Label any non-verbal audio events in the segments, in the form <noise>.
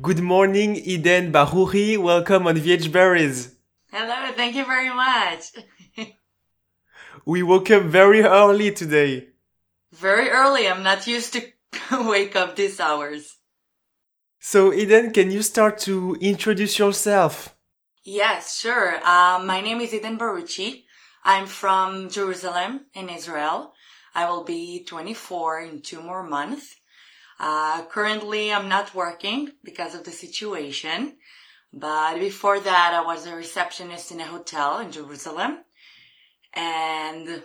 Good morning, Eden Baruchi. Welcome on VH Berries. Hello, thank you very much. we woke up very early today. Very early. I'm not used to <laughs> wake up these hours. So, Eden, can you start to introduce yourself? Yes, sure. Uh, my name is Eden Baruchi. I'm from Jerusalem in Israel. I will be 24 in two more months. Uh, currently, I'm not working because of the situation. But before that, I was a receptionist in a hotel in Jerusalem. And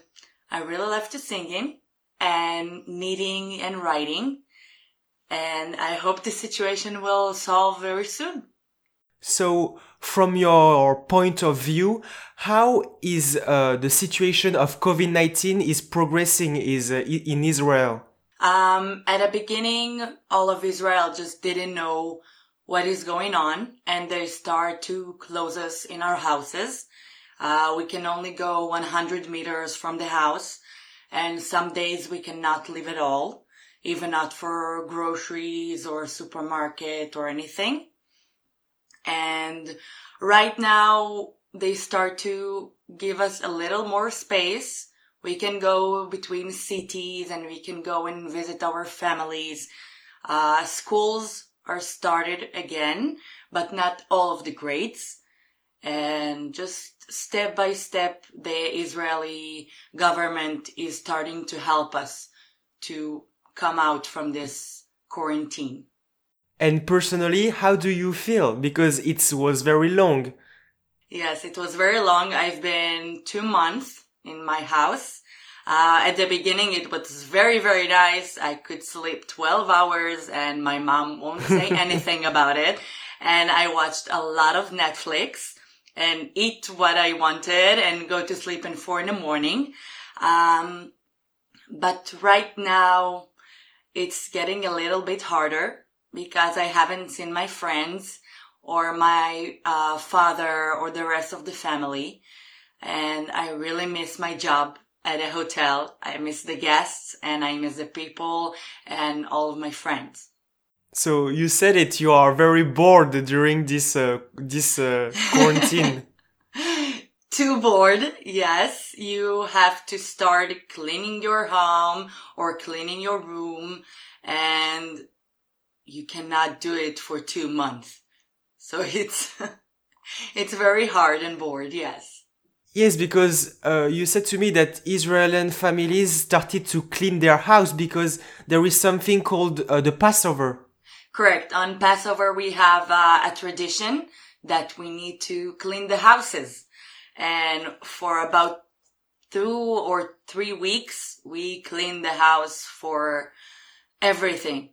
I really love to singing and knitting and writing. And I hope the situation will solve very soon. So, from your point of view, how is uh, the situation of COVID-19 is progressing is uh, in Israel? Um, at the beginning, all of Israel just didn't know what is going on and they start to close us in our houses. Uh, we can only go 100 meters from the house and some days we cannot leave at all, even not for groceries or supermarket or anything. And right now they start to give us a little more space. We can go between cities and we can go and visit our families. Uh, schools are started again, but not all of the grades. And just step by step, the Israeli government is starting to help us to come out from this quarantine. And personally, how do you feel? Because it was very long. Yes, it was very long. I've been two months in my house. Uh, at the beginning, it was very, very nice. I could sleep 12 hours and my mom won't say <laughs> anything about it. And I watched a lot of Netflix and eat what I wanted and go to sleep in four in the morning. Um, but right now, it's getting a little bit harder because I haven't seen my friends or my uh, father or the rest of the family. And I really miss my job at a hotel. I miss the guests and I miss the people and all of my friends. So you said it. You are very bored during this uh, this uh, quarantine. <laughs> Too bored, yes. You have to start cleaning your home or cleaning your room, and you cannot do it for two months. So <laughs> it's, it's very hard and bored, yes. Yes, because uh, you said to me that Israeli families started to clean their house because there is something called uh, the Passover. Correct. On Passover, we have uh, a tradition that we need to clean the houses. And for about two or three weeks, we clean the house for everything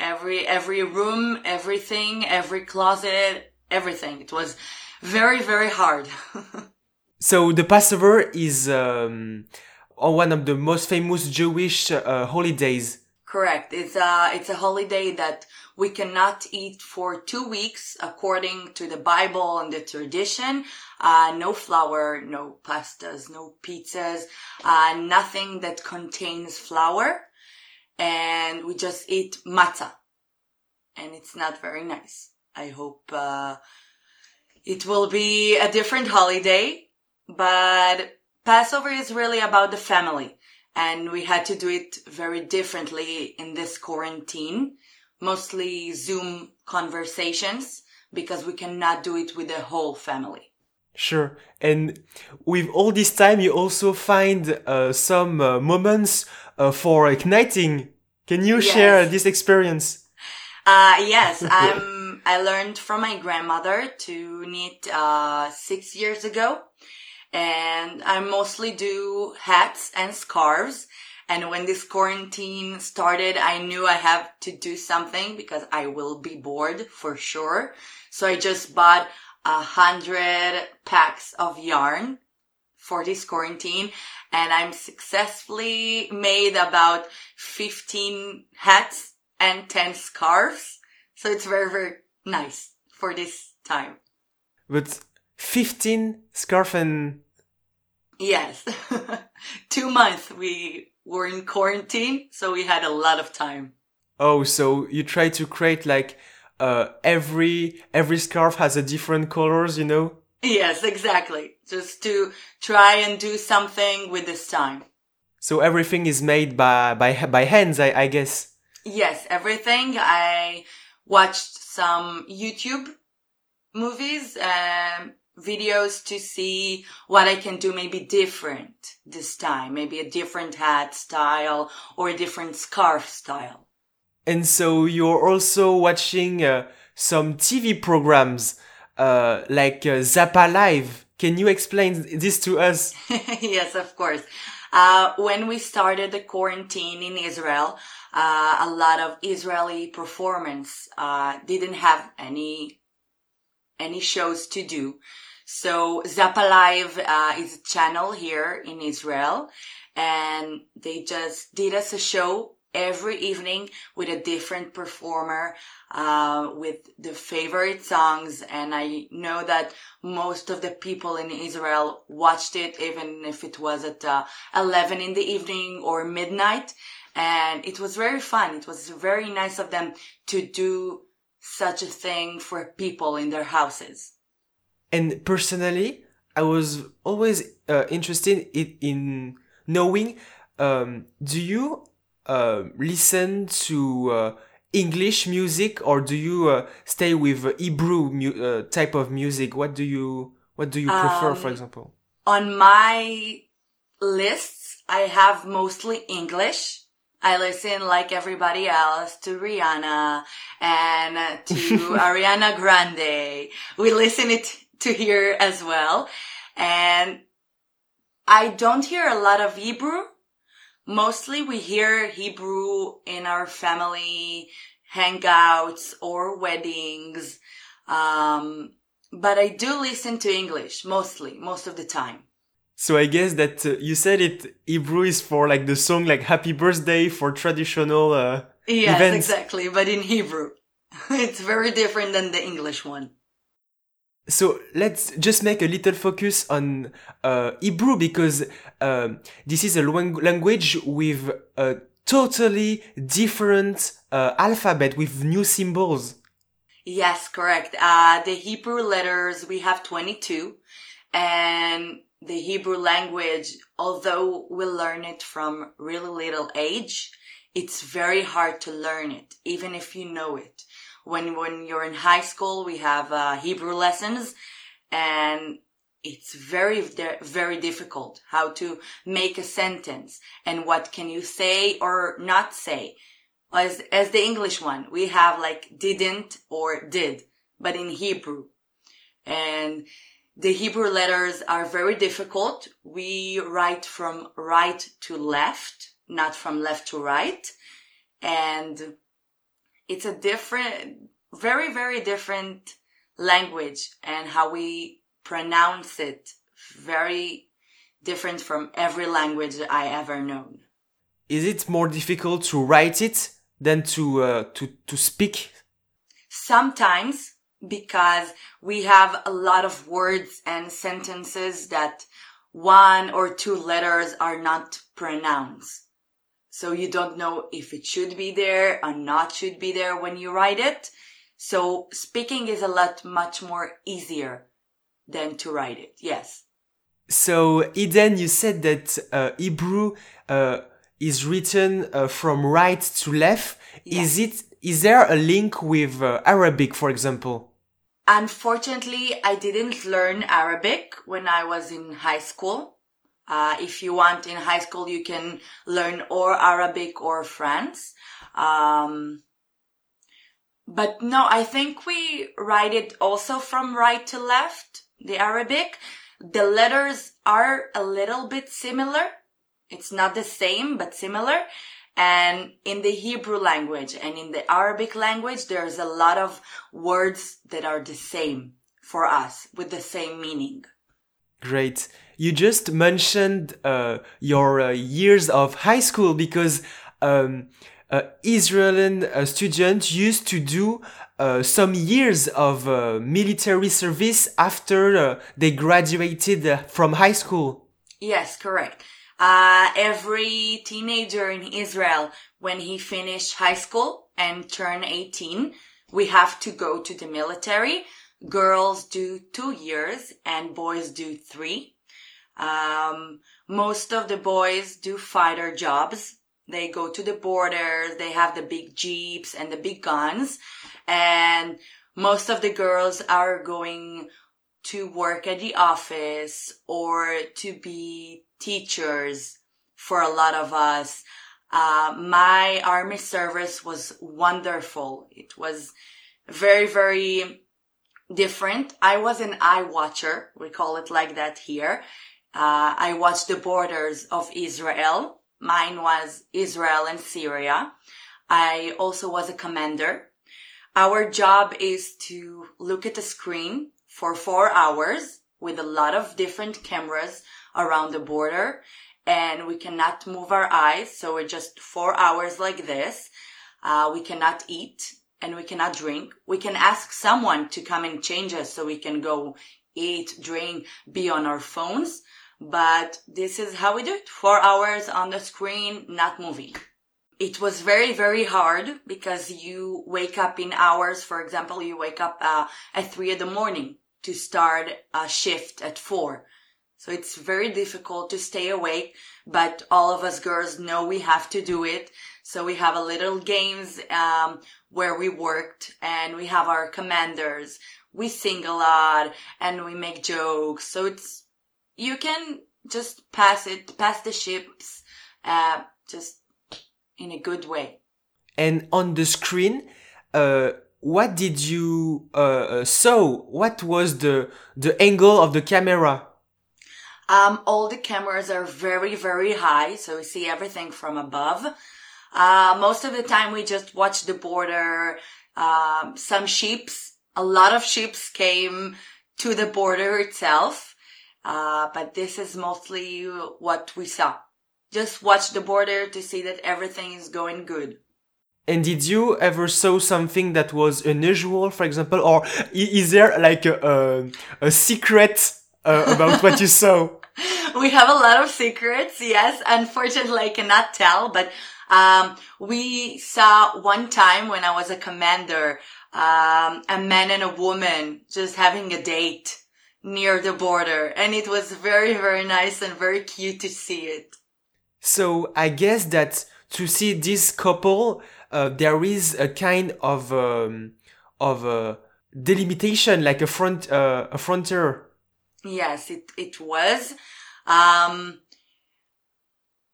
every every room, everything, every closet, everything. It was very very hard. <laughs> so the Passover is um, one of the most famous Jewish uh, holidays. Correct. It's a it's a holiday that we cannot eat for two weeks according to the Bible and the tradition. Uh, no flour, no pastas, no pizzas, uh, nothing that contains flour and we just eat matzah. And it's not very nice. I hope uh, it will be a different holiday, but Passover is really about the family. And we had to do it very differently in this quarantine, mostly Zoom conversations because we cannot do it with the whole family. Sure. And with all this time, you also find uh, some uh, moments uh, for igniting. Can you yes. share this experience? Uh, yes, <laughs> I'm, I learned from my grandmother to knit, uh, six years ago. And I mostly do hats and scarves. And when this quarantine started, I knew I have to do something because I will be bored for sure. So I just bought a hundred packs of yarn for this quarantine and I'm successfully made about 15 hats and 10 scarves. So it's very, very nice for this time. But 15 scarf and... Yes. <laughs> Two months we were in quarantine, so we had a lot of time. Oh, so you try to create like uh, every every scarf has a different colors, you know? Yes, exactly. Just to try and do something with this time. So everything is made by by by hands, I, I guess. Yes, everything. I watched some YouTube movies, um, videos to see what I can do maybe different this time. Maybe a different hat style or a different scarf style. And so you're also watching uh, some TV programs uh, like uh, Zappa Live. Can you explain this to us? <laughs> yes, of course. Uh, when we started the quarantine in Israel, uh, a lot of Israeli performance uh, didn't have any any shows to do. So Zappa Live uh, is a channel here in Israel, and they just did us a show every evening with a different performer uh, with the favorite songs and i know that most of the people in israel watched it even if it was at uh, 11 in the evening or midnight and it was very fun. It was very nice of them to do such a thing for people in their houses and personally i was always uh, interested in, in knowing um, do you uh, listen to uh, English music or do you uh, stay with Hebrew uh, type of music? What do you what do you prefer, um, for example? On my lists, I have mostly English. I listen like everybody else to Rihanna and to <laughs> Ariana Grande. We listen it to hear as well. And I don't hear a lot of Hebrew, mostly we hear Hebrew in our family hangouts or weddings. Um, but I do listen to English mostly, most of the time. So I guess that uh, you said it Hebrew is for like the song like Happy Birthday for traditional uh, yes, events. exactly, but in Hebrew. <laughs> it's very different than the English one. So let's just make a little focus on uh, Hebrew because uh, this is a language with a totally different uh, alphabet with new symbols. Yes, correct. Uh, the Hebrew letters, we have 22 and the Hebrew language, although we learn it from really little age, it's very hard to learn it, even if you know it when when you're in high school we have uh, hebrew lessons and it's very very difficult how to make a sentence and what can you say or not say. As as the english one we have like didn't or did but in hebrew. And the hebrew letters are very difficult. We write from right to left not from left to right. And it's a different, very, very different language and how we pronounce it very different from every language I ever known. Is it more difficult to write it than to uh, to to speak? Sometimes because we have a lot of words and sentences that one or two letters are not pronounced. So you don't know if it should be there or not should be there when you write it. So speaking is a lot much more easier than to write it. Yes. So Eden, you said that uh, Hebrew uh, is written uh, from right to left. Yes. Is it? Is there a link with uh, Arabic, for example? Unfortunately, I didn't learn Arabic when I was in high school. Uh, if you want in high school, you can learn or Arabic or France. Um, but no, I think we write it also from right to left, the Arabic. The letters are a little bit similar. It's not the same, but similar. And in the Hebrew language and in the Arabic language, there's a lot of words that are the same for us with the same meaning. Great. You just mentioned uh, your uh, years of high school because um, uh, Israeli students used to do uh, some years of uh, military service after uh, they graduated from high school. Yes, correct. every teenager in Israel, when he finished high school and turned 18, we have to go to the military. Girls do two years and boys do three. Um, most of the boys do fighter jobs. They go to the borders. They have the big jeeps and the big guns. And most of the girls are going to work at the office or to be teachers for a lot of us. Uh, my army service was wonderful. It was very, very different. I was an eye watcher. We call it like that here. Uh, I watched the borders of Israel. Mine was Israel and Syria. I also was a commander. Our job is to look at the screen for four hours with a lot of different cameras around the border and we cannot move our eyes. So we're just four hours like this. Uh, we cannot eat and we cannot drink. We can ask someone to come and change us so we can go eat, drink, be on our phones. But this is how we do it. Four hours on the screen, not moving. It was very, very hard because you wake up in hours. For example, you wake up uh, at three in the morning to start a shift at four. So it's very difficult to stay awake, but all of us girls know we have to do it. So we have a little games, um, where we worked and we have our commanders. We sing a lot and we make jokes. So it's, you can just pass it, pass the ships, uh, just in a good way. And on the screen, uh, what did you uh, uh, saw? What was the the angle of the camera? Um, all the cameras are very very high, so we see everything from above. Uh, most of the time, we just watch the border. Um, some ships, a lot of ships came to the border itself, uh, but this is mostly what we saw. Just watch the border to see that everything is going good. And did you ever saw something that was unusual, for example, or is there like a, a, a secret uh, about what you saw? <laughs> We have a lot of secrets, yes. Unfortunately, I cannot tell, but um, we saw one time when I was a commander, um, a man and a woman just having a date near the border, and it was very, very nice and very cute to see it. So I guess that to see this couple, uh, there is a kind of um, of delimitation, like a front uh, a frontier. Yes, it it was. Um,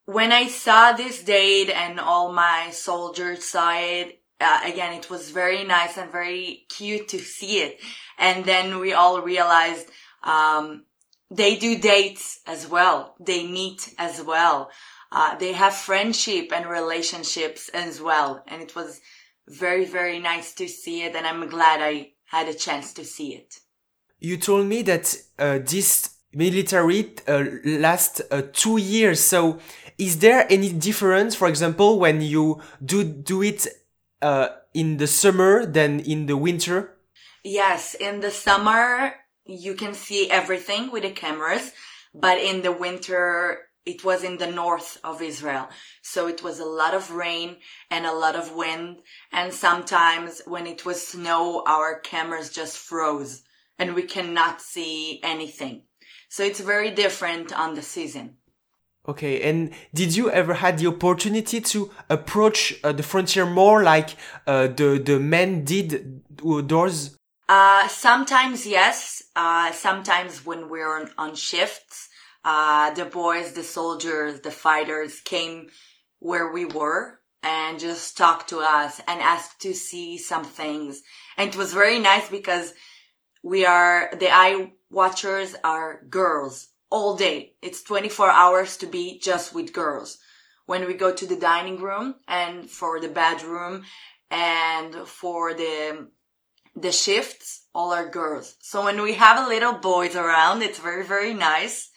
when I saw this date and all my soldiers saw it, uh, again, it was very nice and very cute to see it. And then we all realized, um, they do dates as well. They meet as well. Uh, they have friendship and relationships as well. And it was very, very nice to see it. And I'm glad I had a chance to see it. You told me that uh, this military uh, lasts uh, two years. So is there any difference, for example, when you do do it uh, in the summer than in the winter? Yes, in the summer you can see everything with the cameras, but in the winter it was in the north of Israel. So it was a lot of rain and a lot of wind. And sometimes when it was snow, our cameras just froze and we cannot see anything. So it's very different on the season. Okay, and did you ever had the opportunity to approach uh, the frontier more like uh, the the men did outdoors? Uh, sometimes yes. Uh, sometimes when we're on, on shifts, uh, the boys, the soldiers, the fighters came where we were and just talked to us and asked to see some things. And it was very nice because we are, the eye watchers are girls all day. It's 24 hours to be just with girls. When we go to the dining room and for the bedroom and for the, the shifts, all are girls. So when we have a little boys around, it's very, very nice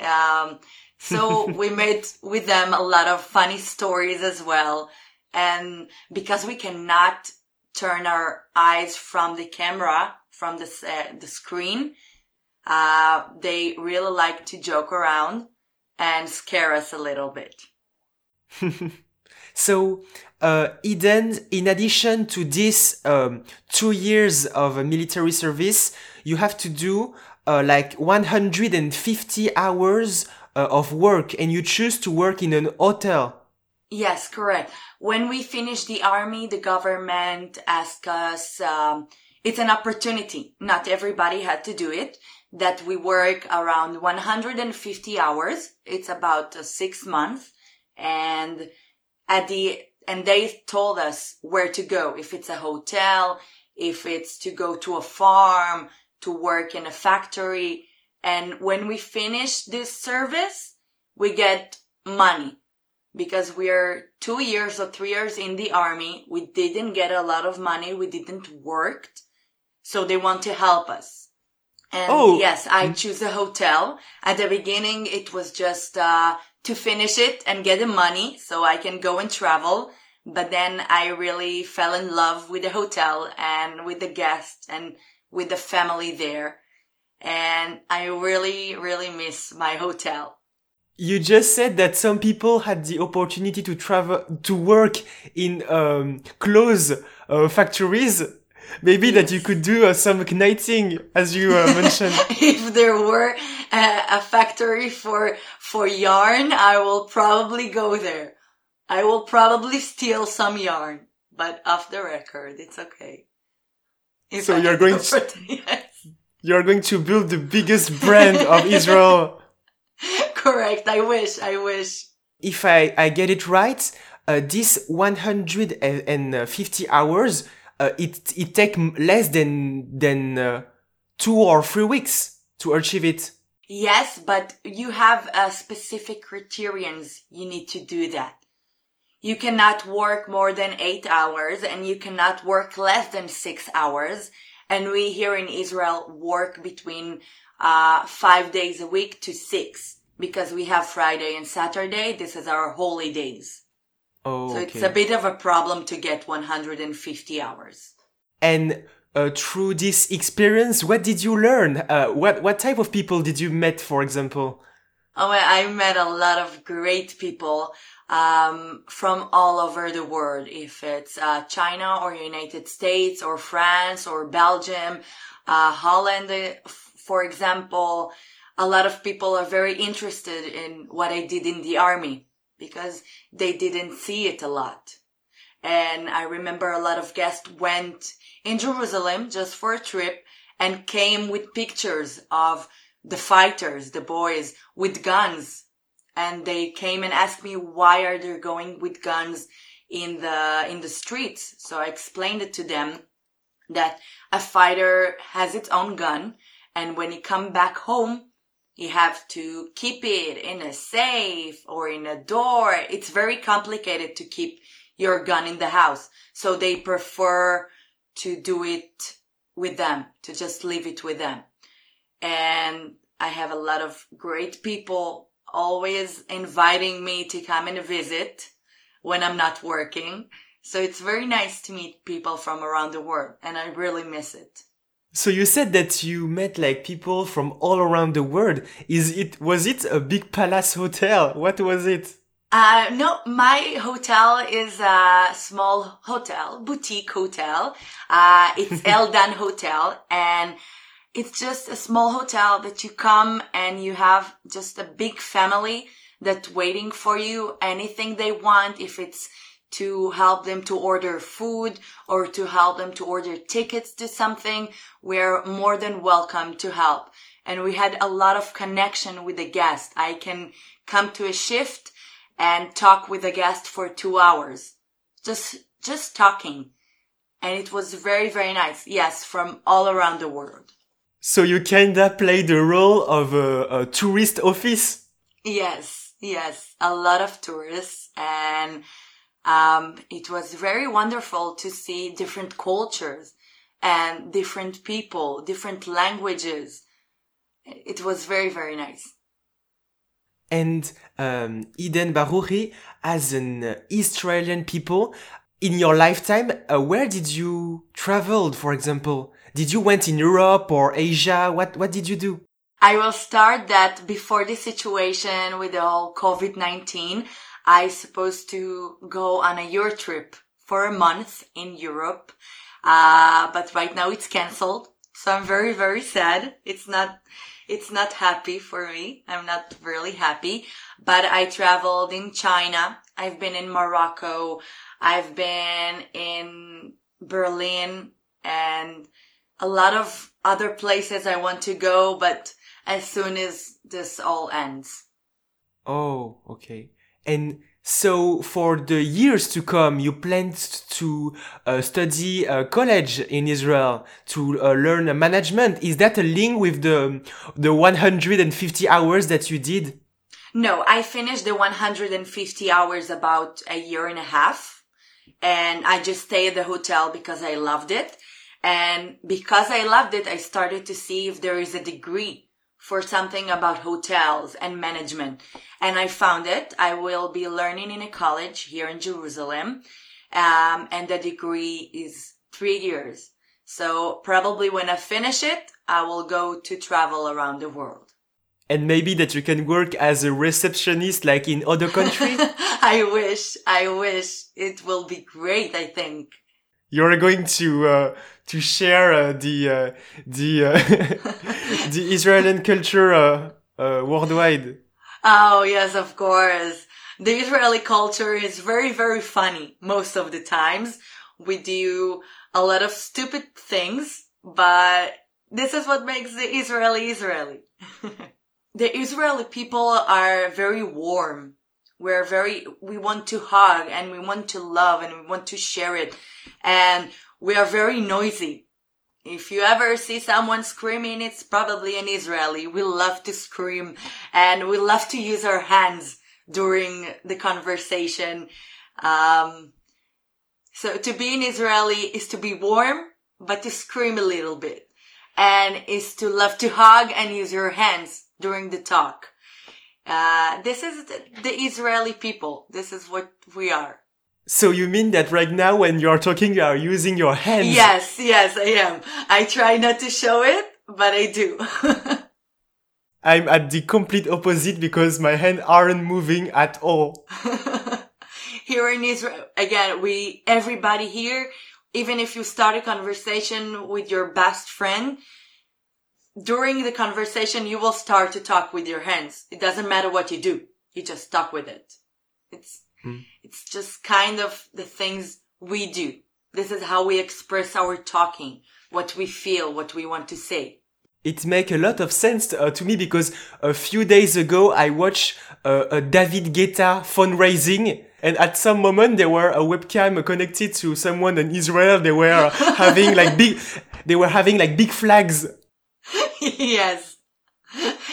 um, so <laughs> we made with them a lot of funny stories as well. And because we cannot turn our eyes from the camera, from the, uh, the screen, uh, they really like to joke around and scare us a little bit. <laughs> So, uh, Eden, in addition to this um, two years of military service, you have to do uh, like 150 hours uh, of work, and you choose to work in an hotel. Yes, correct. When we finished the army, the government asked us, um, it's an opportunity. Not everybody had to do it. That we work around 150 hours. It's about uh, six months. And at the, and they told us where to go. If it's a hotel, if it's to go to a farm, to work in a factory. And when we finish this service, we get money because we're two years or three years in the army. We didn't get a lot of money. We didn't work. So they want to help us. And Oh. yes, I choose a hotel. At the beginning, it was just, uh, to finish it and get the money so I can go and travel. But then I really fell in love with the hotel and with the guests and with the family there. And I really, really miss my hotel. You just said that some people had the opportunity to travel, to work in um, clothes uh, factories. Maybe that you could do uh, some knitting, as you uh, mentioned. <laughs> if there were a, a factory for for yarn, I will probably go there. I will probably steal some yarn, but off the record, it's okay. If So I you're going to- <laughs> Yes, You're going to build the biggest brand of Israel. <laughs> correct. I wish. I wish. If I, I get it right, uh, this 150 hours, uh, it, it take less than, than uh, two or three weeks to achieve it. Yes, but you have uh, specific criterions. You need to do that. You cannot work more than eight hours and you cannot work less than six hours. And we here in Israel work between uh, five days a week to six because we have Friday and Saturday. This is our holy days. Oh, So it's a bit of a problem to get 150 hours. And uh, through this experience, what did you learn? Uh, what what type of people did you met, for example? Oh, I I met a lot of great people um, from all over the world. If it's uh, China or United States or France or Belgium, uh, Holland, uh, for example, a lot of people are very interested in what I did in the army because they didn't see it a lot. And I remember a lot of guests went in Jerusalem just for a trip and came with pictures of the fighters, the boys with guns. And they came and asked me why are they going with guns in the, in the streets. So I explained it to them that a fighter has its own gun. And when he come back home, you have to keep it in a safe or in a door. It's very complicated to keep your gun in the house. So they prefer to do it with them, to just leave it with them. And I have a lot of great people always inviting me to come and visit when I'm not working. So it's very nice to meet people from around the world and I really miss it. So you said that you met like people from all around the world. Is it was it a big palace hotel? What was it? Uh, no, my hotel is a small hotel, boutique hotel. Uh, it's <laughs> Eldan Hotel and it's just a small hotel that you come and you have just a big family that's waiting for you. Anything they want, if it's to help them to order food or to help them to order tickets to something, we're more than welcome to help. And we had a lot of connection with the guest. I can come to a shift and talk with the guest for two hours. Just, just talking. And it was very, very nice. Yes, from all around the world. So you kinda play the role of a, a tourist office. Yes, yes, a lot of tourists and um, it was very wonderful to see different cultures and different people, different languages. It was very, very nice. And um, Eden Baruchi, as an Israeli people, in your lifetime, uh, where did you travel? For example, did you went in Europe or Asia? What what did you do? I will start that before the situation with the whole COVID-19. I supposed to go on a Euro trip for a month in Europe. Uh, but right now it's canceled. So I'm very, very sad. It's not, it's not happy for me. I'm not really happy, but I traveled in China. I've been in Morocco. I've been in Berlin and a lot of other places I want to go, but as soon as this all ends. Oh, okay. And so for the years to come, you planned to uh, study college in Israel to uh, learn management. Is that a link with the the 150 hours that you did? No, I finished the 150 hours about a year and a half and I just stayed at the hotel because I loved it. And because I loved it, I started to see if there is a degree for something about hotels and management. And I found it. I will be learning in a college here in Jerusalem. Um, and the degree is three years. So probably when I finish it, I will go to travel around the world. And maybe that you can work as a receptionist like in other countries? <laughs> I wish, I wish. It will be great, I think. You're going to uh, to share uh, the uh, the uh, <laughs> the Israeli culture worldwide. Oh yes, of course. The Israeli culture is very very funny most of the times. We do a lot of stupid things, but this is what makes the Israeli Israeli. <laughs> the Israeli people are very warm. We're very, we want to hug and we want to love and we want to share it. And we are very noisy. If you ever see someone screaming, it's probably an Israeli. We love to scream and we love to use our hands during the conversation. Um, so to be an Israeli is to be warm, but to scream a little bit and is to love to hug and use your hands during the talk. Uh, this is the, the Israeli people. This is what we are. So you mean that right now when you're talking, you are using your hands? Yes, yes, I am. I try not to show it, but I do. <laughs> I'm at the complete opposite because my hands aren't moving at all. <laughs> here in Israel, again, we, everybody here, even if you start a conversation with your best friend, during the conversation, you will start to talk with your hands. It doesn't matter what you do. You just talk with it. It's, mm. it's just kind of the things we do. This is how we express our talking, what we feel, what we want to say. It makes a lot of sense uh, to me because a few days ago I watched uh, a David Guetta fundraising and at some moment there were a webcam connected to someone in Israel. They were <laughs> having like big, they were having like big flags yes.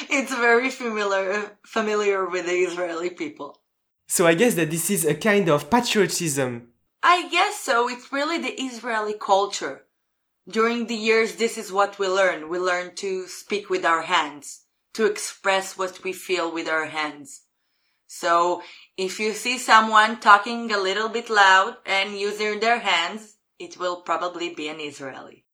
It's very familiar, familiar with the Israeli people. So I guess that this is a kind of patriotism. I guess so. It's really the Israeli culture. During the years, this is what we learn. We learn to speak with our hands, to express what we feel with our hands. So if you see someone talking a little bit loud and using their hands, it will probably be an Israeli.